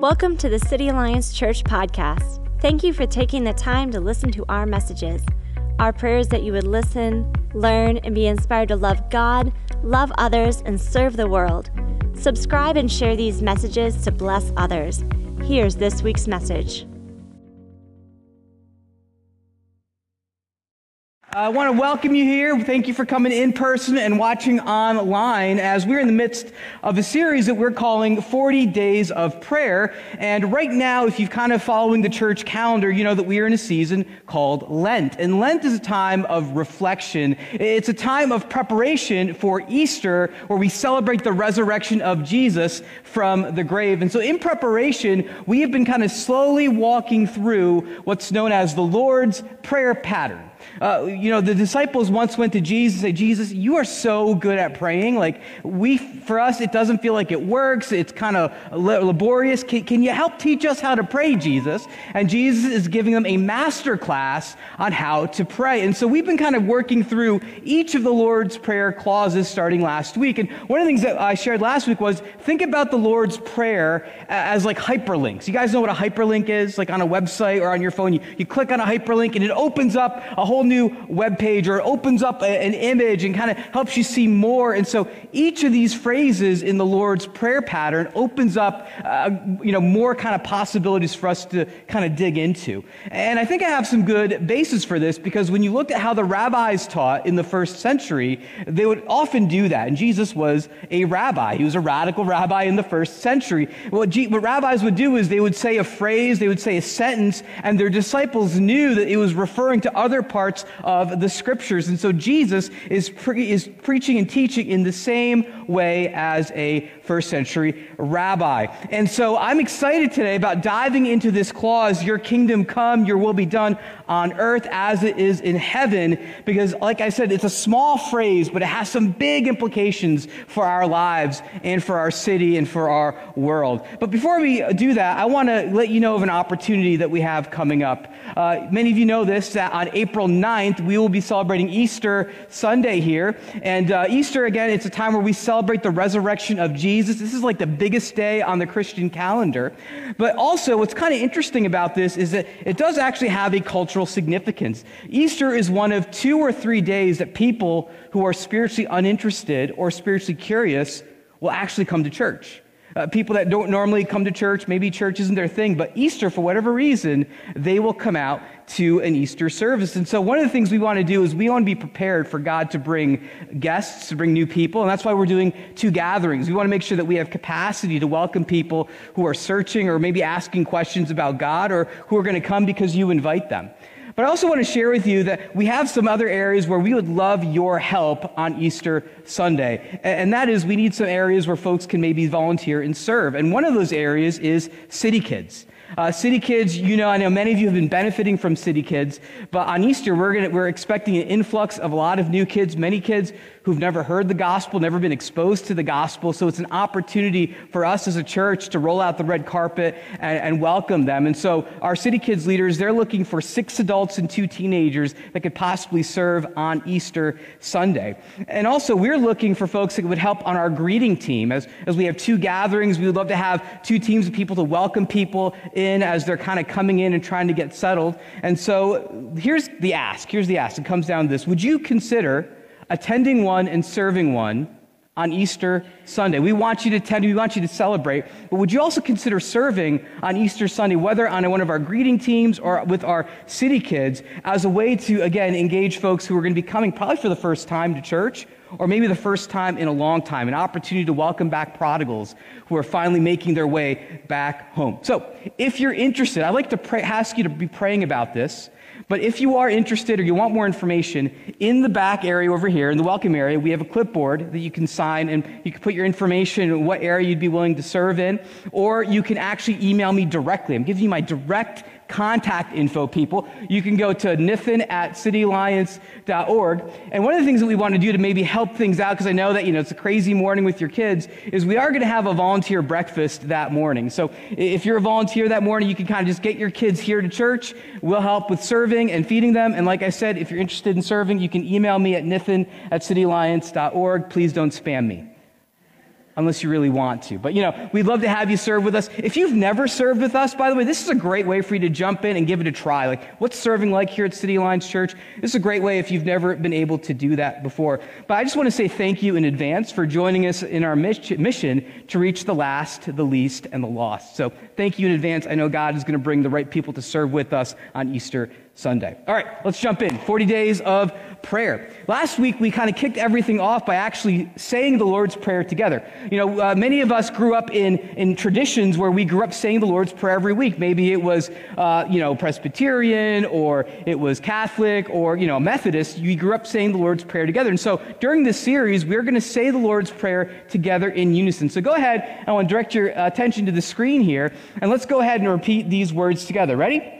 Welcome to the City Alliance Church podcast. Thank you for taking the time to listen to our messages. Our prayer is that you would listen, learn, and be inspired to love God, love others, and serve the world. Subscribe and share these messages to bless others. Here's this week's message. I want to welcome you here. Thank you for coming in person and watching online as we're in the midst of a series that we're calling 40 Days of Prayer. And right now, if you've kind of following the church calendar, you know that we are in a season called Lent. And Lent is a time of reflection. It's a time of preparation for Easter where we celebrate the resurrection of Jesus from the grave. And so in preparation, we have been kind of slowly walking through what's known as the Lord's Prayer pattern. Uh, you know, the disciples once went to Jesus and said, Jesus, you are so good at praying. Like, we, for us, it doesn't feel like it works. It's kind of laborious. Can, can you help teach us how to pray, Jesus? And Jesus is giving them a master class on how to pray. And so we've been kind of working through each of the Lord's Prayer clauses starting last week. And one of the things that I shared last week was think about the Lord's Prayer as like hyperlinks. You guys know what a hyperlink is? Like on a website or on your phone, you, you click on a hyperlink and it opens up a whole new web page or opens up a, an image and kind of helps you see more. And so each of these phrases in the Lord's prayer pattern opens up, uh, you know, more kind of possibilities for us to kind of dig into. And I think I have some good basis for this because when you looked at how the rabbis taught in the first century, they would often do that. And Jesus was a rabbi. He was a radical rabbi in the first century. What, G- what rabbis would do is they would say a phrase, they would say a sentence, and their disciples knew that it was referring to other parts of the scriptures. And so Jesus is, pre- is preaching and teaching in the same way as a first century rabbi. And so I'm excited today about diving into this clause, Your kingdom come, your will be done on earth as it is in heaven, because like I said, it's a small phrase, but it has some big implications for our lives and for our city and for our world. But before we do that, I want to let you know of an opportunity that we have coming up. Uh, many of you know this, that on April 9th, we will be celebrating Easter Sunday here. And uh, Easter, again, it's a time where we celebrate the resurrection of Jesus. This is like the biggest day on the Christian calendar. But also, what's kind of interesting about this is that it does actually have a cultural significance. Easter is one of two or three days that people who are spiritually uninterested or spiritually curious will actually come to church. Uh, people that don't normally come to church, maybe church isn't their thing, but Easter, for whatever reason, they will come out to an Easter service. And so one of the things we want to do is we want to be prepared for God to bring guests, to bring new people. And that's why we're doing two gatherings. We want to make sure that we have capacity to welcome people who are searching or maybe asking questions about God or who are going to come because you invite them. But I also want to share with you that we have some other areas where we would love your help on Easter Sunday. And that is, we need some areas where folks can maybe volunteer and serve. And one of those areas is City Kids. Uh, City Kids, you know, I know many of you have been benefiting from City Kids, but on Easter, we're, gonna, we're expecting an influx of a lot of new kids, many kids who've never heard the gospel, never been exposed to the gospel. So it's an opportunity for us as a church to roll out the red carpet and, and welcome them. And so our City Kids leaders, they're looking for six adults and two teenagers that could possibly serve on Easter Sunday. And also, we're looking for folks that would help on our greeting team. As, as we have two gatherings, we would love to have two teams of people to welcome people in as they're kind of coming in and trying to get settled. And so here's the ask. Here's the ask. It comes down to this. Would you consider attending one and serving one on Easter Sunday. We want you to attend, we want you to celebrate, but would you also consider serving on Easter Sunday, whether on one of our greeting teams or with our city kids, as a way to, again, engage folks who are going to be coming probably for the first time to church, or maybe the first time in a long time, an opportunity to welcome back prodigals who are finally making their way back home. So, if you're interested, I'd like to pray, ask you to be praying about this. But if you are interested or you want more information, in the back area over here, in the welcome area, we have a clipboard that you can sign and you can put your information, what area you'd be willing to serve in, or you can actually email me directly. I'm giving you my direct contact info, people. You can go to nithin at cityalliance.org. And one of the things that we want to do to maybe help things out, because I know that, you know, it's a crazy morning with your kids, is we are going to have a volunteer breakfast that morning. So if you're a volunteer that morning, you can kind of just get your kids here to church. We'll help with serving and feeding them. And like I said, if you're interested in serving, you can email me at nithin at cityalliance.org. Please don't spam me. Unless you really want to. But you know, we'd love to have you serve with us. If you've never served with us, by the way, this is a great way for you to jump in and give it a try. Like, what's serving like here at City Alliance Church? This is a great way if you've never been able to do that before. But I just want to say thank you in advance for joining us in our mission to reach the last, the least, and the lost. So thank you in advance. I know God is going to bring the right people to serve with us on Easter Sunday. All right, let's jump in. 40 days of prayer. Last week, we kind of kicked everything off by actually saying the Lord's Prayer together. You know, uh, many of us grew up in, in traditions where we grew up saying the Lord's Prayer every week. Maybe it was, uh, you know, Presbyterian or it was Catholic or, you know, Methodist. You grew up saying the Lord's Prayer together. And so during this series, we're going to say the Lord's Prayer together in unison. So go ahead. I want to direct your attention to the screen here. And let's go ahead and repeat these words together. Ready?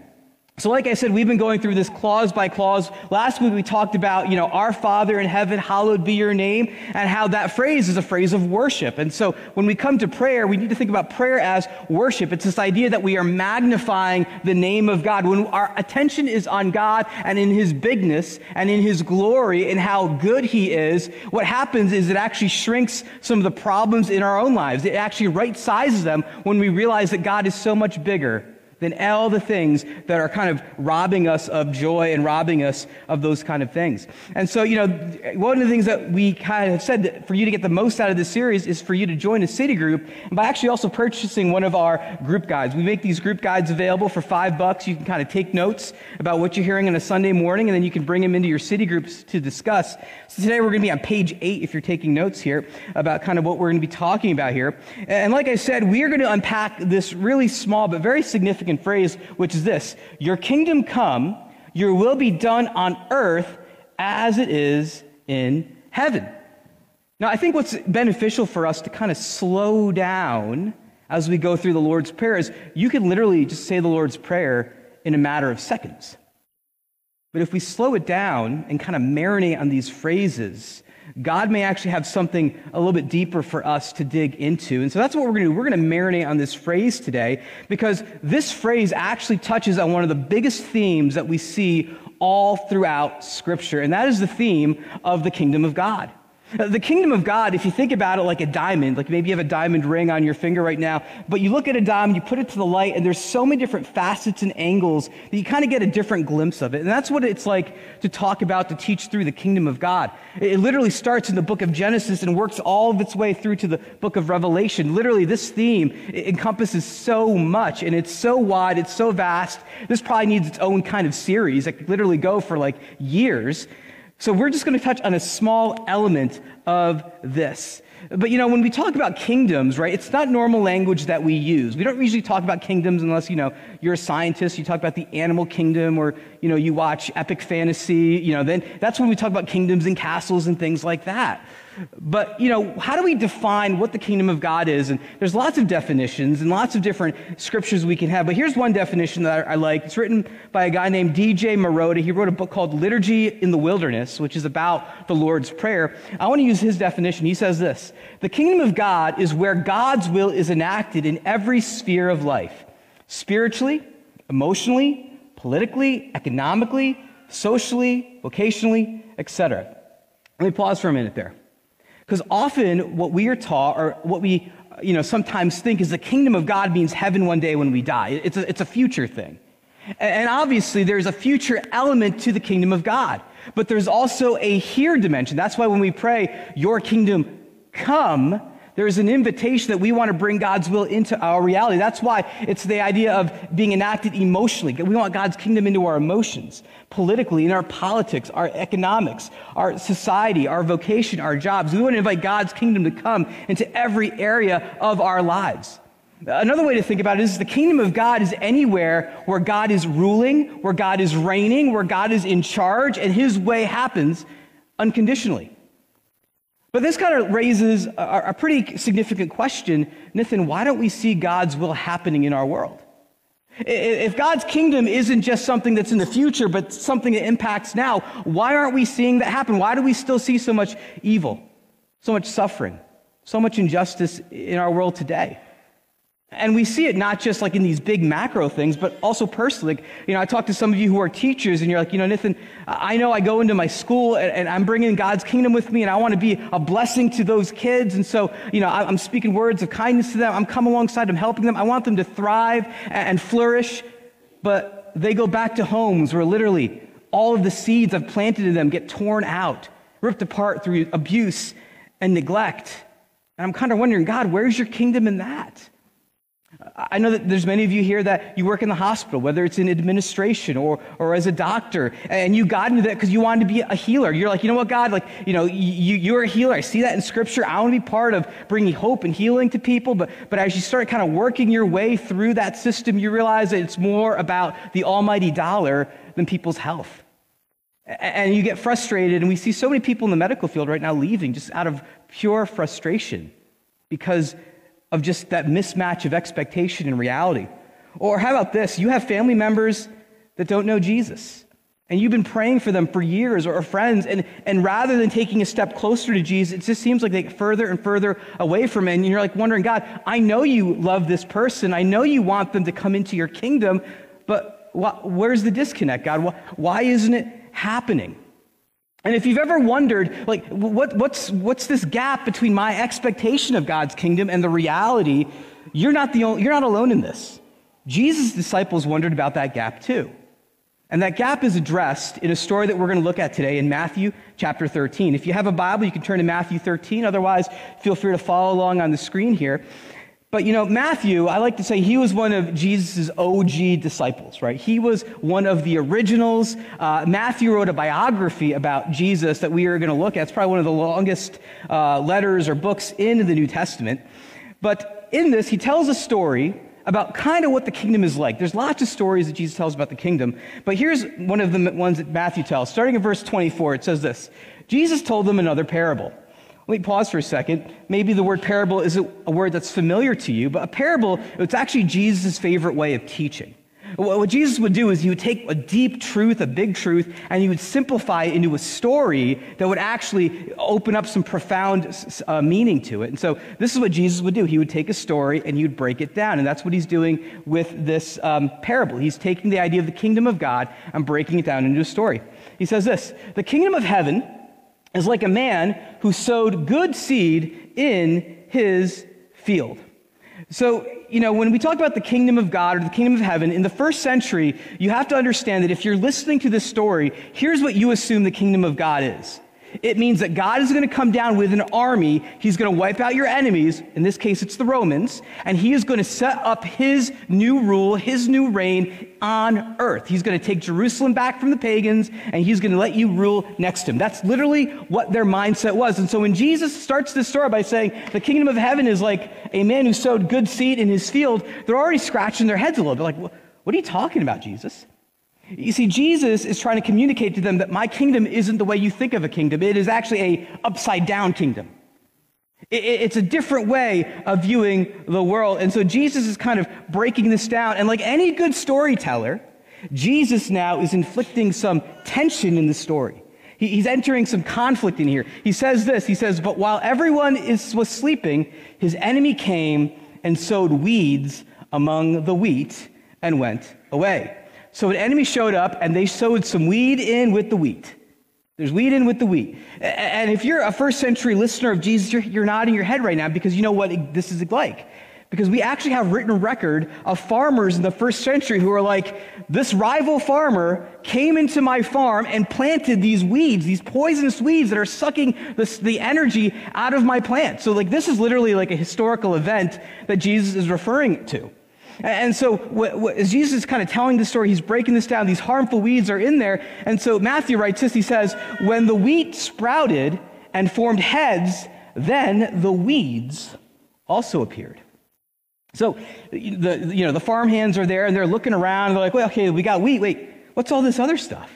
So, like I said, we've been going through this clause by clause. Last week we talked about, you know, our Father in heaven, hallowed be your name, and how that phrase is a phrase of worship. And so when we come to prayer, we need to think about prayer as worship. It's this idea that we are magnifying the name of God. When our attention is on God and in his bigness and in his glory and how good he is, what happens is it actually shrinks some of the problems in our own lives. It actually right sizes them when we realize that God is so much bigger than all the things that are kind of robbing us of joy and robbing us of those kind of things. And so, you know, one of the things that we kind of said that for you to get the most out of this series is for you to join a city group by actually also purchasing one of our group guides. We make these group guides available for five bucks. You can kind of take notes about what you're hearing on a Sunday morning, and then you can bring them into your city groups to discuss. So today we're going to be on page eight if you're taking notes here about kind of what we're going to be talking about here. And like I said, we are going to unpack this really small but very significant phrase, which is this Your kingdom come, your will be done on earth as it is in heaven. Now, I think what's beneficial for us to kind of slow down as we go through the Lord's Prayer is you can literally just say the Lord's Prayer in a matter of seconds. But if we slow it down and kind of marinate on these phrases, God may actually have something a little bit deeper for us to dig into. And so that's what we're going to do. We're going to marinate on this phrase today because this phrase actually touches on one of the biggest themes that we see all throughout Scripture, and that is the theme of the kingdom of God. Uh, the kingdom of God, if you think about it like a diamond, like maybe you have a diamond ring on your finger right now, but you look at a diamond, you put it to the light, and there's so many different facets and angles that you kind of get a different glimpse of it. And that's what it's like to talk about, to teach through the kingdom of God. It literally starts in the book of Genesis and works all of its way through to the book of Revelation. Literally, this theme encompasses so much, and it's so wide, it's so vast. This probably needs its own kind of series that could literally go for like years. So we're just going to touch on a small element of this. But you know, when we talk about kingdoms, right, it's not normal language that we use. We don't usually talk about kingdoms unless, you know, you're a scientist, you talk about the animal kingdom or, you know, you watch epic fantasy, you know, then that's when we talk about kingdoms and castles and things like that. But, you know, how do we define what the kingdom of God is? And there's lots of definitions and lots of different scriptures we can have. But here's one definition that I, like. It's written by a guy named D.J. Marotta. He wrote a book called Liturgy in the Wilderness, which is about the Lord's Prayer. I want to his definition. He says this The kingdom of God is where God's will is enacted in every sphere of life spiritually, emotionally, politically, economically, socially, vocationally, etc. Let me pause for a minute there. Because often what we are taught, or what we you know, sometimes think is the kingdom of God means heaven one day when we die. It's a, it's a future thing. And obviously, there's a future element to the kingdom of God. But there's also a here dimension. That's why when we pray, Your kingdom come, there's an invitation that we want to bring God's will into our reality. That's why it's the idea of being enacted emotionally. We want God's kingdom into our emotions, politically, in our politics, our economics, our society, our vocation, our jobs. We want to invite God's kingdom to come into every area of our lives. Another way to think about it is the kingdom of God is anywhere where God is ruling, where God is reigning, where God is in charge, and his way happens unconditionally. But this kind of raises a, a pretty significant question. Nathan, why don't we see God's will happening in our world? If God's kingdom isn't just something that's in the future, but something that impacts now, why aren't we seeing that happen? Why do we still see so much evil, so much suffering, so much injustice in our world today? And we see it not just like in these big macro things, but also personally. Like, you know, I talk to some of you who are teachers, and you're like, you know, Nathan, I know I go into my school and, and I'm bringing God's kingdom with me, and I want to be a blessing to those kids. And so, you know, I'm speaking words of kindness to them. I'm coming alongside them, helping them. I want them to thrive and flourish. But they go back to homes where literally all of the seeds I've planted in them get torn out, ripped apart through abuse and neglect. And I'm kind of wondering, God, where's your kingdom in that? I know that there's many of you here that you work in the hospital, whether it's in administration or, or as a doctor, and you got into that because you wanted to be a healer. You're like, you know what, God, like, you know, you, you're a healer. I see that in scripture. I want to be part of bringing hope and healing to people. But, but as you start kind of working your way through that system, you realize that it's more about the almighty dollar than people's health. And you get frustrated, and we see so many people in the medical field right now leaving just out of pure frustration because of just that mismatch of expectation and reality. Or how about this? You have family members that don't know Jesus, and you've been praying for them for years or friends, and, and rather than taking a step closer to Jesus, it just seems like they get further and further away from it. And you're like wondering, God, I know you love this person. I know you want them to come into your kingdom, but wh- where's the disconnect, God? Why, why isn't it happening? And if you've ever wondered, like, what, what's, what's this gap between my expectation of God's kingdom and the reality, you're not, the only, you're not alone in this. Jesus' disciples wondered about that gap too. And that gap is addressed in a story that we're going to look at today in Matthew chapter 13. If you have a Bible, you can turn to Matthew 13. Otherwise, feel free to follow along on the screen here. But you know, Matthew, I like to say he was one of Jesus' OG disciples, right? He was one of the originals. Uh, Matthew wrote a biography about Jesus that we are going to look at. It's probably one of the longest uh, letters or books in the New Testament. But in this, he tells a story about kind of what the kingdom is like. There's lots of stories that Jesus tells about the kingdom, but here's one of the ones that Matthew tells. Starting in verse 24, it says this Jesus told them another parable. Let me pause for a second. Maybe the word parable is a word that's familiar to you, but a parable, it's actually Jesus' favorite way of teaching. What Jesus would do is he would take a deep truth, a big truth, and he would simplify it into a story that would actually open up some profound uh, meaning to it. And so this is what Jesus would do. He would take a story and he would break it down. And that's what he's doing with this um, parable. He's taking the idea of the kingdom of God and breaking it down into a story. He says this The kingdom of heaven is like a man who sowed good seed in his field. So, you know, when we talk about the kingdom of God or the kingdom of heaven, in the first century, you have to understand that if you're listening to this story, here's what you assume the kingdom of God is it means that God is going to come down with an army. He's going to wipe out your enemies. In this case, it's the Romans. And he is going to set up his new rule, his new reign on earth. He's going to take Jerusalem back from the pagans and he's going to let you rule next to him. That's literally what their mindset was. And so when Jesus starts this story by saying the kingdom of heaven is like a man who sowed good seed in his field, they're already scratching their heads a little bit like, what are you talking about, Jesus? You see, Jesus is trying to communicate to them that my kingdom isn't the way you think of a kingdom. It is actually a upside down kingdom. It's a different way of viewing the world. And so Jesus is kind of breaking this down. And like any good storyteller, Jesus now is inflicting some tension in the story. He's entering some conflict in here. He says this He says, But while everyone is, was sleeping, his enemy came and sowed weeds among the wheat and went away. So an enemy showed up and they sowed some weed in with the wheat. There's weed in with the wheat. And if you're a first century listener of Jesus, you're, you're nodding your head right now because you know what this is like. Because we actually have written record of farmers in the first century who are like, this rival farmer came into my farm and planted these weeds, these poisonous weeds that are sucking this, the energy out of my plant. So, like, this is literally like a historical event that Jesus is referring to. And so, as Jesus is kind of telling the story, he's breaking this down. These harmful weeds are in there. And so, Matthew writes this he says, When the wheat sprouted and formed heads, then the weeds also appeared. So, the, you know, the farm hands are there and they're looking around and they're like, well, okay, we got wheat. Wait, what's all this other stuff?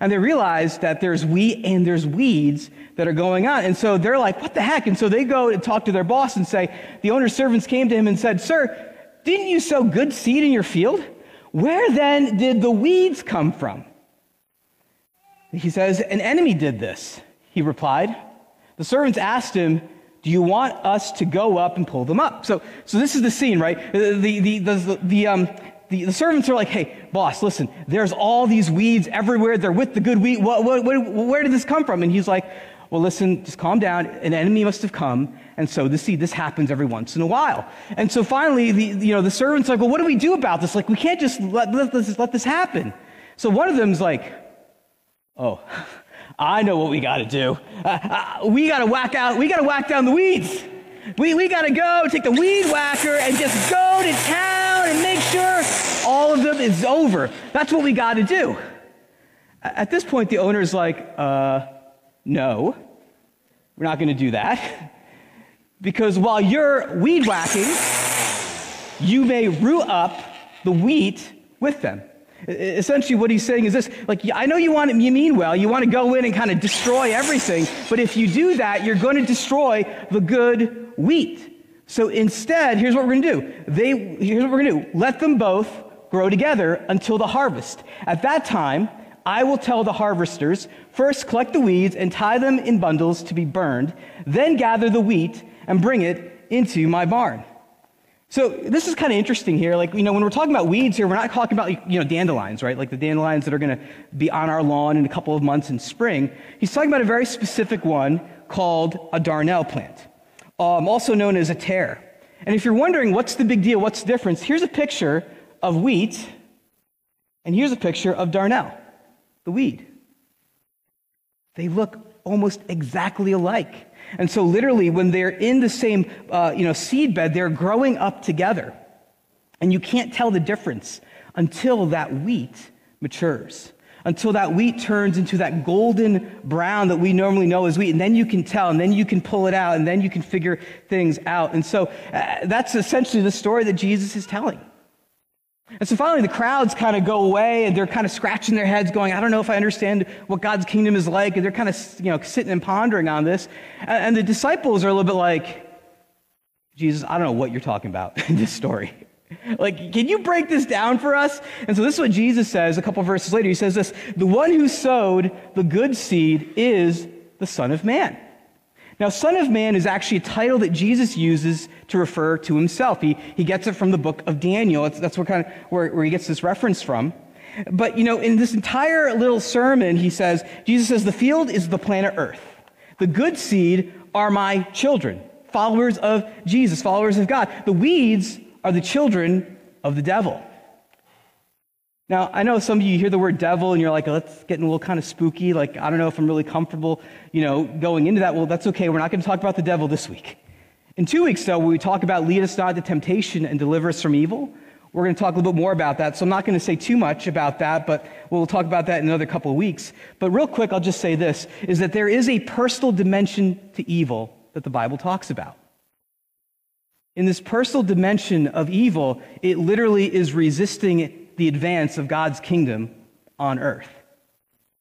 And they realize that there's wheat and there's weeds that are going on. And so they're like, what the heck? And so they go and talk to their boss and say, the owner's servants came to him and said, Sir, didn't you sow good seed in your field? Where then did the weeds come from? He says, An enemy did this, he replied. The servants asked him, Do you want us to go up and pull them up? So, so this is the scene, right? The, the, the, the, um, the, the, servants are like, hey, boss, listen, there's all these weeds everywhere. They're with the good wheat. What, what, what, where did this come from? And he's like, well, listen, just calm down. An enemy must have come and so the see, this happens every once in a while. And so finally, the, you know, the servant's like, well, what do we do about this? Like, we can't just let, let, this, let this happen. So one of them's like, oh, I know what we got to do. Uh, uh, we got to whack out, we got to whack down the weeds. We, we got to go take the weed whacker and just go to town and make sure all of them is over. That's what we got to do. At this point, the owner's like, uh, no, we're not going to do that. Because while you're weed whacking, you may root up the wheat with them. Essentially, what he's saying is this like, I know you want you mean well, you want to go in and kind of destroy everything, but if you do that, you're going to destroy the good wheat. So instead, here's what we're going to do. They, here's what we're going to do. Let them both grow together until the harvest. At that time, I will tell the harvesters first collect the weeds and tie them in bundles to be burned, then gather the wheat and bring it into my barn. So this is kind of interesting here. Like, you know, when we're talking about weeds here, we're not talking about, you know, dandelions, right? Like the dandelions that are going to be on our lawn in a couple of months in spring. He's talking about a very specific one called a darnel plant, um, also known as a tare. And if you're wondering what's the big deal, what's the difference, here's a picture of wheat, and here's a picture of darnel, the weed. They look almost exactly alike. And so, literally, when they're in the same uh, you know, seed bed, they're growing up together. And you can't tell the difference until that wheat matures, until that wheat turns into that golden brown that we normally know as wheat. And then you can tell, and then you can pull it out, and then you can figure things out. And so, uh, that's essentially the story that Jesus is telling. And so finally, the crowds kind of go away and they're kind of scratching their heads, going, I don't know if I understand what God's kingdom is like. And they're kind of you know, sitting and pondering on this. And the disciples are a little bit like, Jesus, I don't know what you're talking about in this story. Like, can you break this down for us? And so this is what Jesus says a couple verses later. He says this The one who sowed the good seed is the Son of Man. Now, Son of Man is actually a title that Jesus uses to refer to himself. He, he gets it from the book of Daniel. That's, that's where, kind of, where, where he gets this reference from. But, you know, in this entire little sermon, he says, Jesus says, the field is the planet Earth. The good seed are my children, followers of Jesus, followers of God. The weeds are the children of the devil. Now, I know some of you hear the word devil and you're like, oh, that's getting a little kind of spooky. Like, I don't know if I'm really comfortable, you know, going into that. Well, that's okay. We're not going to talk about the devil this week. In two weeks, though, when we talk about lead us not to temptation and deliver us from evil, we're going to talk a little bit more about that. So I'm not going to say too much about that, but we'll talk about that in another couple of weeks. But real quick, I'll just say this, is that there is a personal dimension to evil that the Bible talks about. In this personal dimension of evil, it literally is resisting the advance of God's kingdom on earth.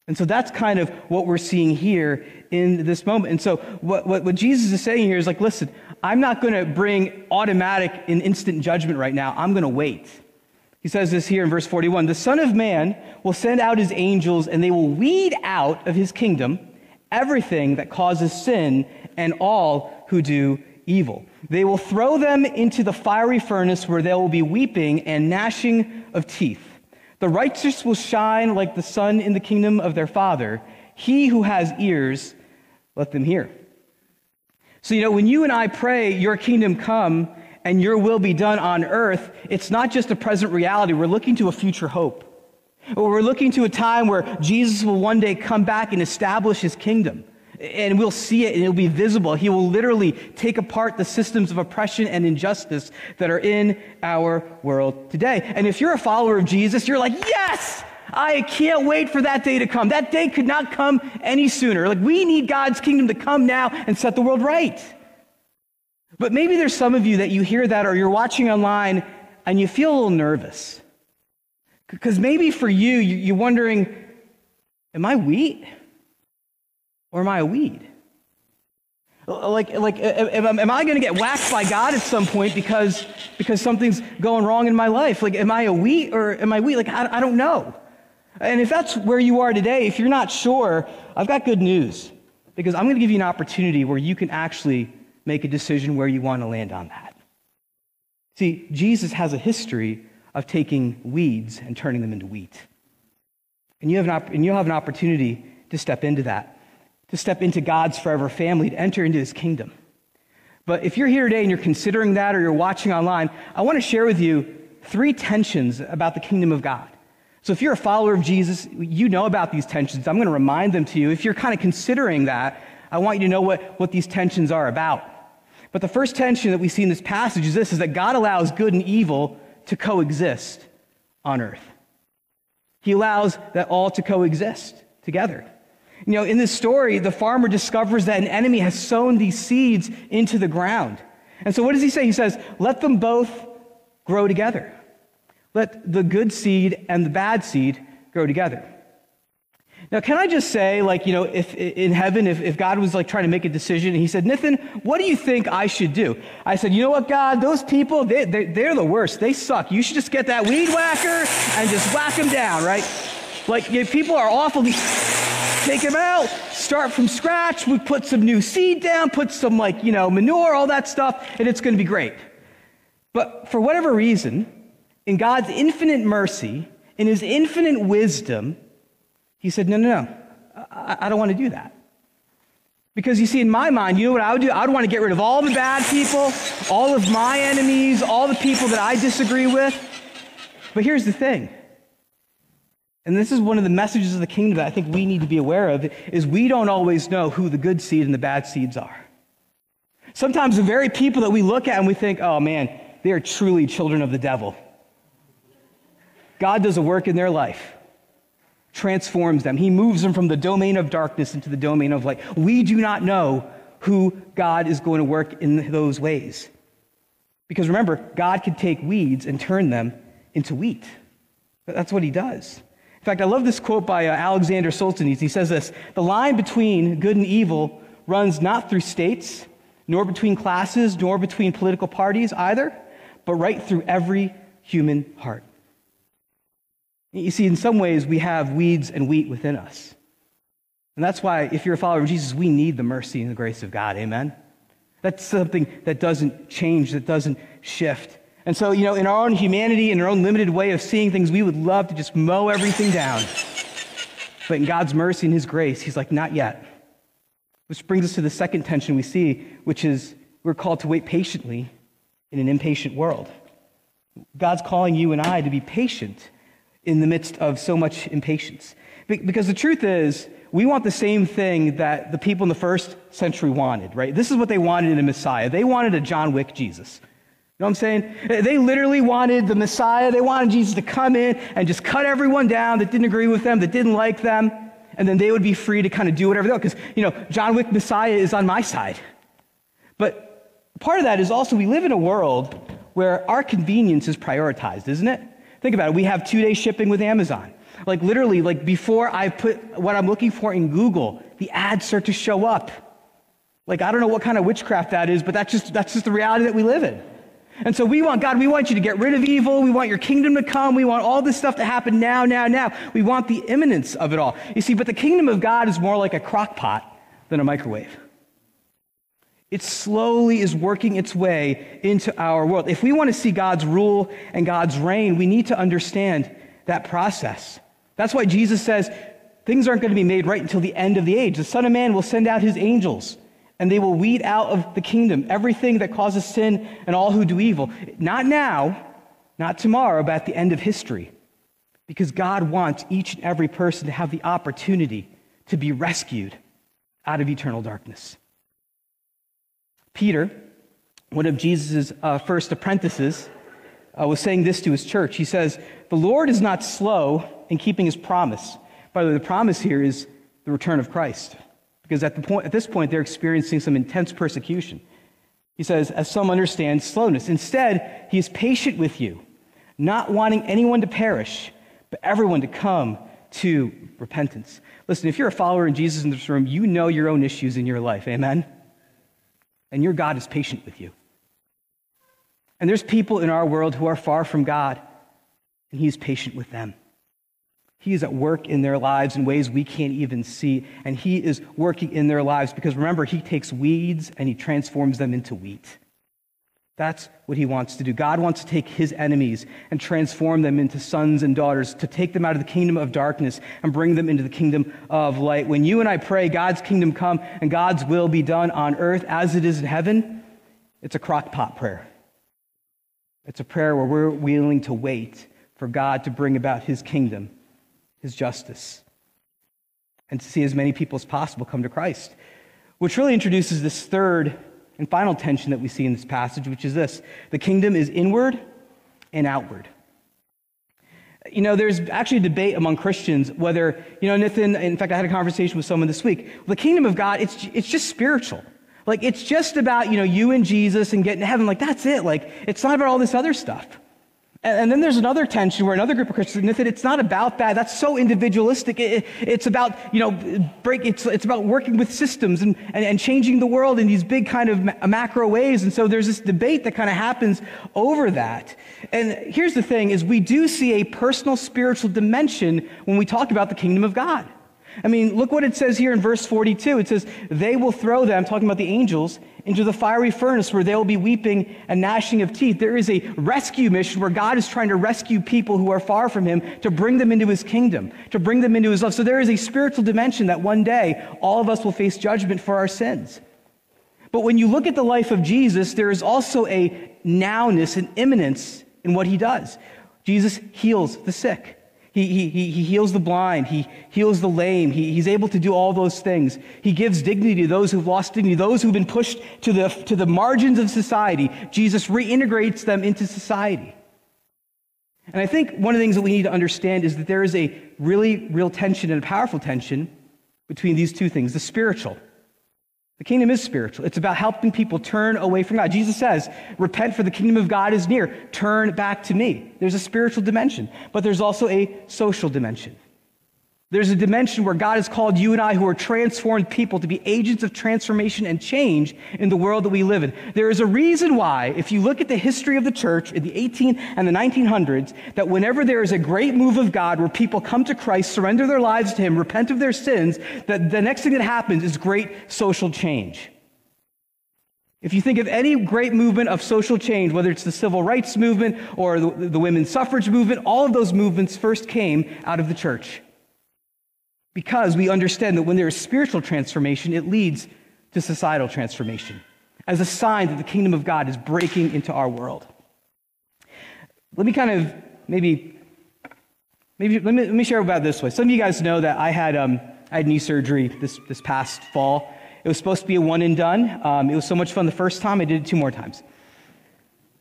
And so that's kind of what we're seeing here in this moment. And so what, what, what Jesus is saying here is like, listen, I'm not going to bring automatic and instant judgment right now. I'm going to wait. He says this here in verse 41 The Son of Man will send out his angels, and they will weed out of his kingdom everything that causes sin and all who do evil. They will throw them into the fiery furnace where they will be weeping and gnashing of teeth. The righteous will shine like the sun in the kingdom of their Father. He who has ears, let them hear. So, you know, when you and I pray, Your kingdom come and Your will be done on earth, it's not just a present reality. We're looking to a future hope. We're looking to a time where Jesus will one day come back and establish His kingdom and we'll see it and it'll be visible. He will literally take apart the systems of oppression and injustice that are in our world today. And if you're a follower of Jesus, you're like, yes! I can't wait for that day to come. That day could not come any sooner. Like, we need God's kingdom to come now and set the world right. But maybe there's some of you that you hear that or you're watching online and you feel a little nervous. Because maybe for you, you're wondering, Am I wheat or am I a weed? Like, like am, am I going to get whacked by God at some point because, because something's going wrong in my life? Like, am I a wheat or am I wheat? Like, I, I don't know. And if that's where you are today, if you're not sure, I've got good news because I'm going to give you an opportunity where you can actually make a decision where you want to land on that. See, Jesus has a history of taking weeds and turning them into wheat. And you have an, op- and you have an opportunity to step into that to step into God's forever family, to enter into his kingdom. But if you're here today and you're considering that or you're watching online, I want to share with you three tensions about the kingdom of God. So if you're a follower of Jesus, you know about these tensions. I'm going to remind them to you. If you're kind of considering that, I want you to know what, what these tensions are about. But the first tension that we see in this passage is this is that God allows good and evil to coexist on earth. He allows that all to coexist together. You know, in this story, the farmer discovers that an enemy has sown these seeds into the ground. And so what does he say? He says, let them both grow together. Let the good seed and the bad seed grow together. Now, can I just say, like, you know, if in heaven, if, if God was like trying to make a decision and he said, Nathan, what do you think I should do? I said, you know what, God, those people, they, they, they're the worst. They suck. You should just get that weed whacker and just whack them down, right? Like, you know, people are awful take them out, start from scratch. We put some new seed down, put some like, you know, manure, all that stuff, and it's going to be great. But for whatever reason, in God's infinite mercy, in his infinite wisdom, he said, no, no, no, I, I don't want to do that. Because you see, in my mind, you know what I would do? I would want to get rid of all the bad people, all of my enemies, all the people that I disagree with. But here's the thing and this is one of the messages of the kingdom that I think we need to be aware of is we don't always know who the good seed and the bad seeds are. Sometimes the very people that we look at and we think, oh man, they are truly children of the devil. God does a work in their life, transforms them. He moves them from the domain of darkness into the domain of light. We do not know who God is going to work in those ways. Because remember, God can take weeds and turn them into wheat. That's what he does. In fact, I love this quote by uh, Alexander Solzhenitsyn. He says this The line between good and evil runs not through states, nor between classes, nor between political parties either, but right through every human heart. You see, in some ways, we have weeds and wheat within us. And that's why, if you're a follower of Jesus, we need the mercy and the grace of God. Amen? That's something that doesn't change, that doesn't shift. And so, you know, in our own humanity, in our own limited way of seeing things, we would love to just mow everything down. But in God's mercy and His grace, He's like, not yet. Which brings us to the second tension we see, which is we're called to wait patiently in an impatient world. God's calling you and I to be patient in the midst of so much impatience. Because the truth is, we want the same thing that the people in the first century wanted, right? This is what they wanted in a Messiah. They wanted a John Wick Jesus know what I'm saying? They literally wanted the Messiah, they wanted Jesus to come in and just cut everyone down that didn't agree with them, that didn't like them, and then they would be free to kind of do whatever they want. Because, you know, John Wick Messiah is on my side. But part of that is also we live in a world where our convenience is prioritized, isn't it? Think about it. We have two day shipping with Amazon. Like literally, like before I put what I'm looking for in Google, the ads start to show up. Like I don't know what kind of witchcraft that is, but that's just that's just the reality that we live in. And so we want, God, we want you to get rid of evil. We want your kingdom to come. We want all this stuff to happen now, now, now. We want the imminence of it all. You see, but the kingdom of God is more like a crock pot than a microwave. It slowly is working its way into our world. If we want to see God's rule and God's reign, we need to understand that process. That's why Jesus says things aren't going to be made right until the end of the age. The Son of Man will send out his angels and they will weed out of the kingdom everything that causes sin and all who do evil. Not now, not tomorrow, but at the end of history. Because God wants each and every person to have the opportunity to be rescued out of eternal darkness. Peter, one of Jesus' uh, first apprentices, uh, was saying this to his church. He says, The Lord is not slow in keeping his promise. By the way, the promise here is the return of Christ because at, the point, at this point they're experiencing some intense persecution. He says, as some understand slowness. Instead, he is patient with you, not wanting anyone to perish, but everyone to come to repentance. Listen, if you're a follower in Jesus in this room, you know your own issues in your life. Amen? And your God is patient with you. And there's people in our world who are far from God, and He is patient with them. He is at work in their lives in ways we can't even see, and He is working in their lives because remember, He takes weeds and He transforms them into wheat. That's what he wants to do. God wants to take his enemies and transform them into sons and daughters, to take them out of the kingdom of darkness and bring them into the kingdom of light. When you and I pray, God's kingdom come and God's will be done on earth as it is in heaven, it's a crockpot prayer. It's a prayer where we're willing to wait for God to bring about his kingdom, his justice, and to see as many people as possible come to Christ. Which really introduces this third and final tension that we see in this passage, which is this the kingdom is inward and outward. You know, there's actually a debate among Christians whether, you know, Nathan, in fact, I had a conversation with someone this week. The kingdom of God, it's, it's just spiritual. Like, it's just about, you know, you and Jesus and getting to heaven. Like, that's it. Like, it's not about all this other stuff. And, then there's another tension where another group of Christians admit that it's not about that. That's so individualistic. It, it's about, you know, break, it's, it's about working with systems and, and, and changing the world in these big kind of macro ways. And so there's this debate that kind of happens over that. And here's the thing is we do see a personal spiritual dimension when we talk about the kingdom of God. I mean, look what it says here in verse 42. It says, They will throw them, talking about the angels, into the fiery furnace where they will be weeping and gnashing of teeth. There is a rescue mission where God is trying to rescue people who are far from Him to bring them into His kingdom, to bring them into His love. So there is a spiritual dimension that one day all of us will face judgment for our sins. But when you look at the life of Jesus, there is also a nowness, an imminence in what He does. Jesus heals the sick. He, he, he heals the blind. He heals the lame. He, he's able to do all those things. He gives dignity to those who've lost dignity, those who've been pushed to the, to the margins of society. Jesus reintegrates them into society. And I think one of the things that we need to understand is that there is a really real tension and a powerful tension between these two things the spiritual the kingdom is spiritual. It's about helping people turn away from God. Jesus says, Repent, for the kingdom of God is near. Turn back to me. There's a spiritual dimension, but there's also a social dimension. There's a dimension where God has called you and I, who are transformed people, to be agents of transformation and change in the world that we live in. There is a reason why, if you look at the history of the church in the 18 and the 1900s, that whenever there is a great move of God where people come to Christ, surrender their lives to Him, repent of their sins, that the next thing that happens is great social change. If you think of any great movement of social change, whether it's the civil rights movement or the, the women's suffrage movement, all of those movements first came out of the church. Because we understand that when there is spiritual transformation, it leads to societal transformation as a sign that the kingdom of God is breaking into our world. Let me kind of maybe, maybe let me, let me share about this way. Some of you guys know that I had, um, I had knee surgery this, this past fall. It was supposed to be a one and done. Um, it was so much fun the first time, I did it two more times.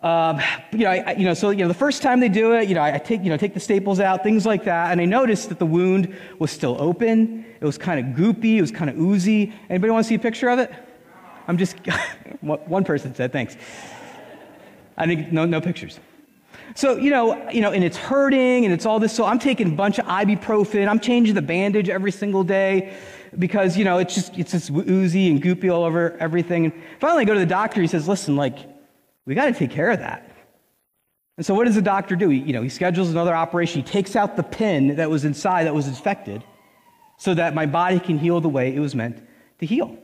Um, you know, I, you know, so you know, the first time they do it, you know, I, take, you know, take the staples out, things like that, and I noticed that the wound was still open. It was kind of goopy. It was kind of oozy. Anybody want to see a picture of it? I'm just one person said thanks. I think no, no pictures. So you know, you know, and it's hurting, and it's all this. So I'm taking a bunch of ibuprofen. I'm changing the bandage every single day because you know it's just it's just oozy and goopy all over everything. And finally, I go to the doctor. He says, "Listen, like." We got to take care of that. And so, what does the doctor do? He, you know, he schedules another operation. He takes out the pin that was inside that was infected so that my body can heal the way it was meant to heal.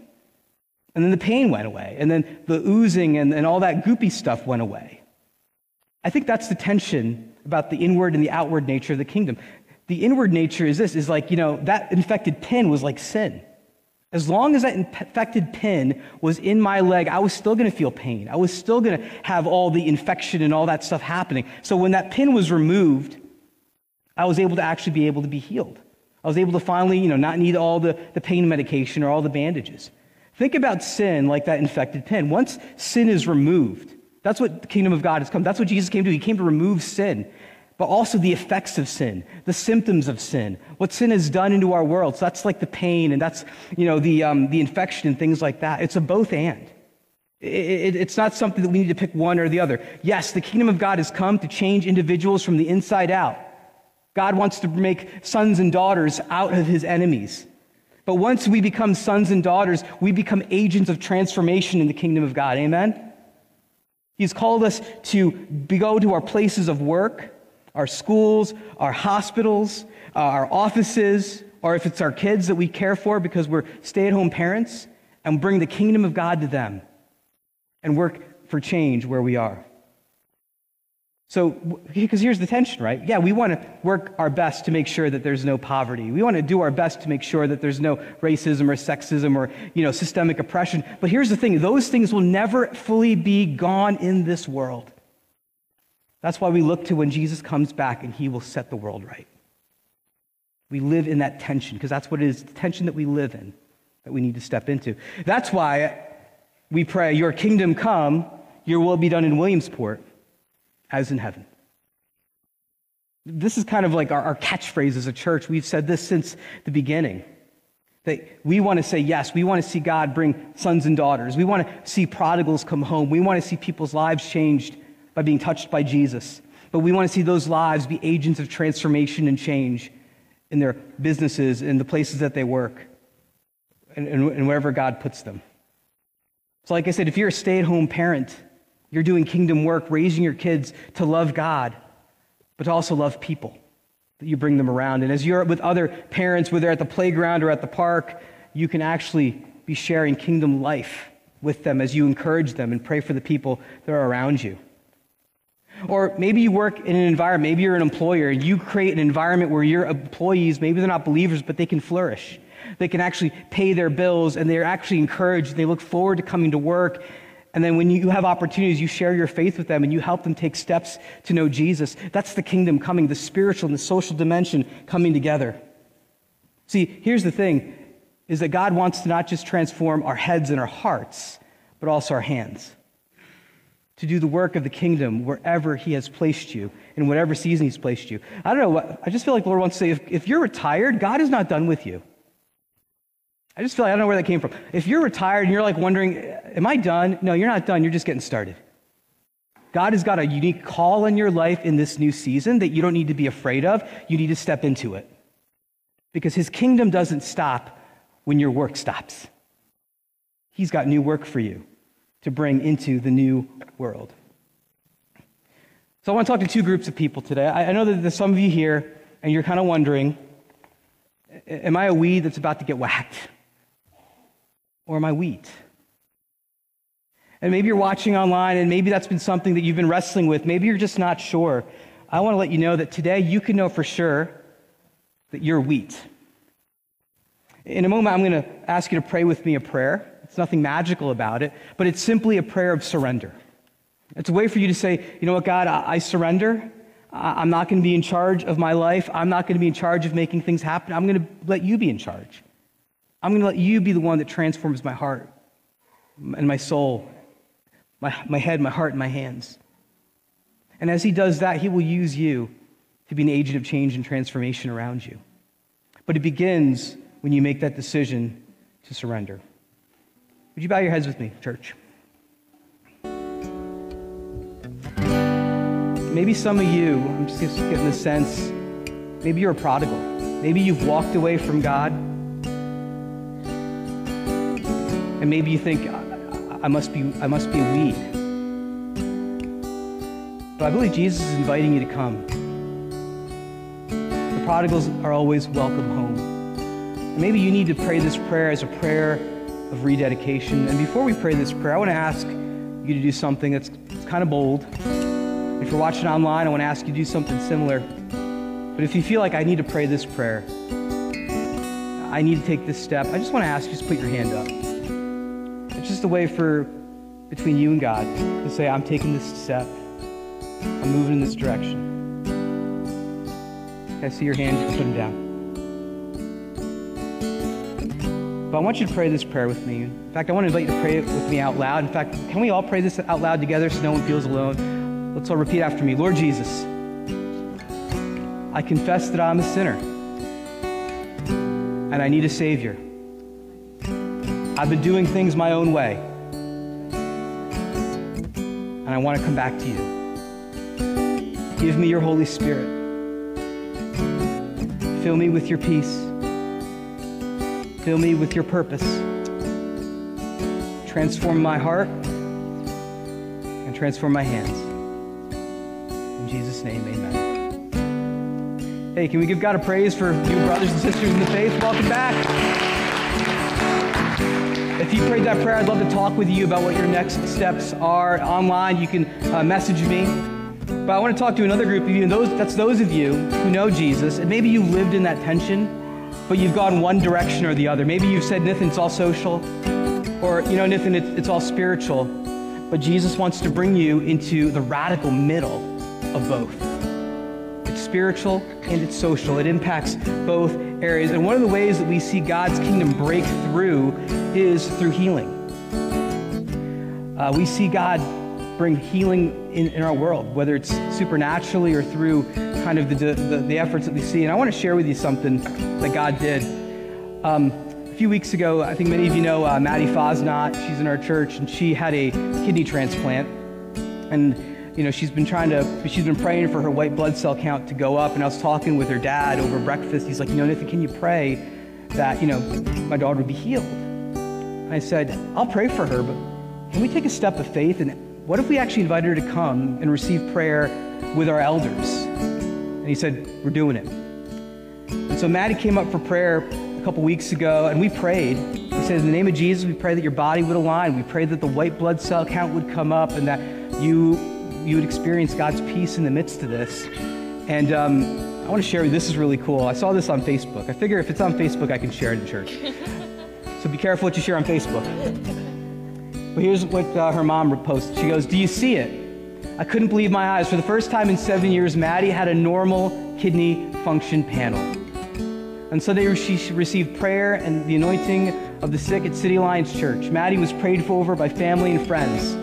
And then the pain went away. And then the oozing and, and all that goopy stuff went away. I think that's the tension about the inward and the outward nature of the kingdom. The inward nature is this is like, you know, that infected pin was like sin. As long as that infected pin was in my leg, I was still going to feel pain. I was still going to have all the infection and all that stuff happening. So when that pin was removed, I was able to actually be able to be healed. I was able to finally, you know, not need all the, the pain medication or all the bandages. Think about sin like that infected pin. Once sin is removed, that's what the kingdom of God has come. That's what Jesus came to. He came to remove sin but also the effects of sin, the symptoms of sin, what sin has done into our world. So that's like the pain and that's, you know, the, um, the infection and things like that. It's a both and. It, it, it's not something that we need to pick one or the other. Yes, the kingdom of God has come to change individuals from the inside out. God wants to make sons and daughters out of his enemies. But once we become sons and daughters, we become agents of transformation in the kingdom of God. Amen? He's called us to go to our places of work, our schools, our hospitals, our offices, or if it's our kids that we care for because we're stay at home parents, and bring the kingdom of God to them and work for change where we are. So, because here's the tension, right? Yeah, we want to work our best to make sure that there's no poverty. We want to do our best to make sure that there's no racism or sexism or, you know, systemic oppression. But here's the thing those things will never fully be gone in this world. That's why we look to when Jesus comes back and he will set the world right. We live in that tension because that's what it is the tension that we live in that we need to step into. That's why we pray, Your kingdom come, your will be done in Williamsport as in heaven. This is kind of like our, our catchphrase as a church. We've said this since the beginning. That we want to say yes. We want to see God bring sons and daughters. We want to see prodigals come home. We want to see people's lives changed by being touched by Jesus. But we want to see those lives be agents of transformation and change in their businesses, in the places that they work, and, and, and wherever God puts them. So, like I said, if you're a stay at home parent, you're doing kingdom work, raising your kids to love God, but to also love people, that you bring them around. And as you're with other parents, whether at the playground or at the park, you can actually be sharing kingdom life with them as you encourage them and pray for the people that are around you. Or maybe you work in an environment, maybe you're an employer, and you create an environment where your employees, maybe they're not believers, but they can flourish. They can actually pay their bills, and they're actually encouraged. They look forward to coming to work, and then when you have opportunities, you share your faith with them and you help them take steps to know Jesus. That's the kingdom coming, the spiritual and the social dimension coming together. See, here's the thing is that God wants to not just transform our heads and our hearts, but also our hands. To do the work of the kingdom wherever He has placed you, in whatever season He's placed you. I don't know, what I just feel like the Lord wants to say if, if you're retired, God is not done with you. I just feel like I don't know where that came from. If you're retired and you're like wondering, am I done? No, you're not done. You're just getting started. God has got a unique call in your life in this new season that you don't need to be afraid of. You need to step into it. Because his kingdom doesn't stop when your work stops. He's got new work for you to bring into the new world. So I want to talk to two groups of people today. I know that there's some of you here and you're kind of wondering, am I a weed that's about to get whacked? or am I wheat? And maybe you're watching online and maybe that's been something that you've been wrestling with. Maybe you're just not sure. I want to let you know that today you can know for sure that you're wheat. In a moment, I'm going to ask you to pray with me a prayer. It's nothing magical about it, but it's simply a prayer of surrender. It's a way for you to say, you know what, God, I, I surrender. I, I'm not going to be in charge of my life. I'm not going to be in charge of making things happen. I'm going to let you be in charge. I'm going to let you be the one that transforms my heart and my soul, my, my head, my heart, and my hands. And as he does that, he will use you to be an agent of change and transformation around you. But it begins when you make that decision to surrender. Would you bow your heads with me, church? Maybe some of you, I'm just getting the sense, maybe you're a prodigal. Maybe you've walked away from God. And maybe you think, I must be, I must be a weed. But I believe Jesus is inviting you to come. The prodigals are always welcome home. And maybe you need to pray this prayer as a prayer of rededication. And before we pray this prayer, I want to ask you to do something that's, kind of bold. If you're watching online, I want to ask you to do something similar. But if you feel like I need to pray this prayer, I need to take this step, I just want to ask you to put your hand up. It's just a way for between you and God to say, I'm taking this step. I'm moving in this direction. I see your hand, put them down. But I want you to pray this prayer with me. In fact, I want to invite you to pray it with me out loud. In fact, can we all pray this out loud together so no one feels alone? Let's all repeat after me. Lord Jesus, I confess that I'm a sinner and I need a Savior. I've been doing things my own way. And I want to come back to you. Give me your Holy Spirit Fill me with your peace. Fill me with your purpose. Transform my heart and transform my hands. In Jesus' name, amen. Hey, can we give God a praise for you brothers and sisters in the faith? Welcome back. If you prayed that prayer, I'd love to talk with you about what your next steps are online. You can uh, message me. But I want to talk to another group of you, and those, that's those of you who know Jesus, and maybe you lived in that tension, but you've gone one direction or the other. Maybe you've said, Nathan, it's all social, or, you know, Nathan, it's, it's all spiritual. But Jesus wants to bring you into the radical middle of both. It's spiritual and it's social. It impacts both areas. And one of the ways that we see God's kingdom break through is through healing. Uh, we see God bring healing in, in, our world, whether it's supernaturally or through kind of the, the, the, efforts that we see. And I want to share with you something that God did. Um, a few weeks ago, I think many of you know uh, Maddie Fosnot. She's in our church, and she had a kidney transplant. And, you know, she's been trying to, she's been praying for her white blood cell count to go up. And I was talking with her dad over breakfast. He's like, you know, Nathan, can you pray that, you know, my daughter would be healed? I said, I'll pray for her, but can we take a step of faith and what if we actually invited her to come and receive prayer with our elders? And he said, We're doing it. And so Maddie came up for prayer a couple weeks ago, and we prayed. He said, In the name of Jesus, we pray that your body would align. We pray that the white blood cell count would come up and that you, you would experience God's peace in the midst of this. And um, I want to share this is really cool. I saw this on Facebook. I figure if it's on Facebook, I can share it in church. so be careful what you share on Facebook. But here's what uh, her mom posted. She goes, Do you see it? I couldn't believe my eyes. For the first time in seven years, Maddie had a normal kidney function panel. On Sunday, she received prayer and the anointing of the sick at City Alliance Church. Maddie was prayed for over by family and friends.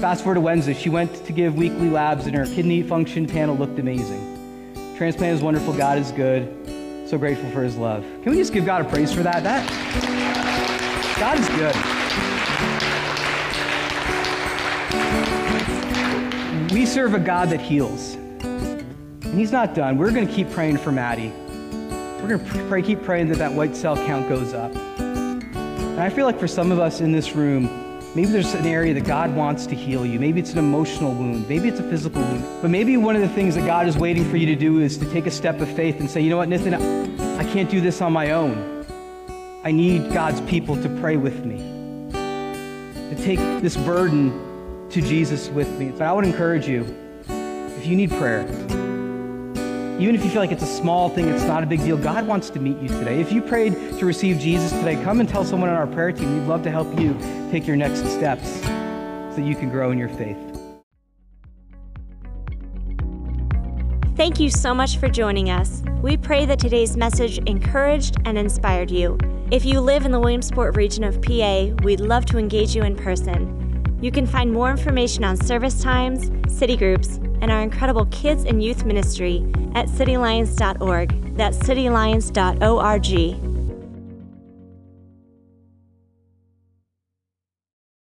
Fast forward to Wednesday, she went to give weekly labs, and her kidney function panel looked amazing. Transplant is wonderful. God is good. So grateful for his love. Can we just give God a praise for that? That God is good. We serve a God that heals. And he's not done. We're going to keep praying for Maddie. We're going to pray, keep praying that that white cell count goes up. And I feel like for some of us in this room, maybe there's an area that God wants to heal you. Maybe it's an emotional wound. Maybe it's a physical wound. But maybe one of the things that God is waiting for you to do is to take a step of faith and say, you know what, Nathan, I can't do this on my own. I need God's people to pray with me, to take this burden to Jesus with me. But I would encourage you, if you need prayer, even if you feel like it's a small thing, it's not a big deal, God wants to meet you today. If you prayed to receive Jesus today, come and tell someone on our prayer team. We'd love to help you take your next steps so you can grow in your faith. Thank you so much for joining us. We pray that today's message encouraged and inspired you. If you live in the Williamsport region of PA, we'd love to engage you in person. You can find more information on service times, city groups, and our incredible kids and youth ministry at cityalliance.org. That's cityalliance.org.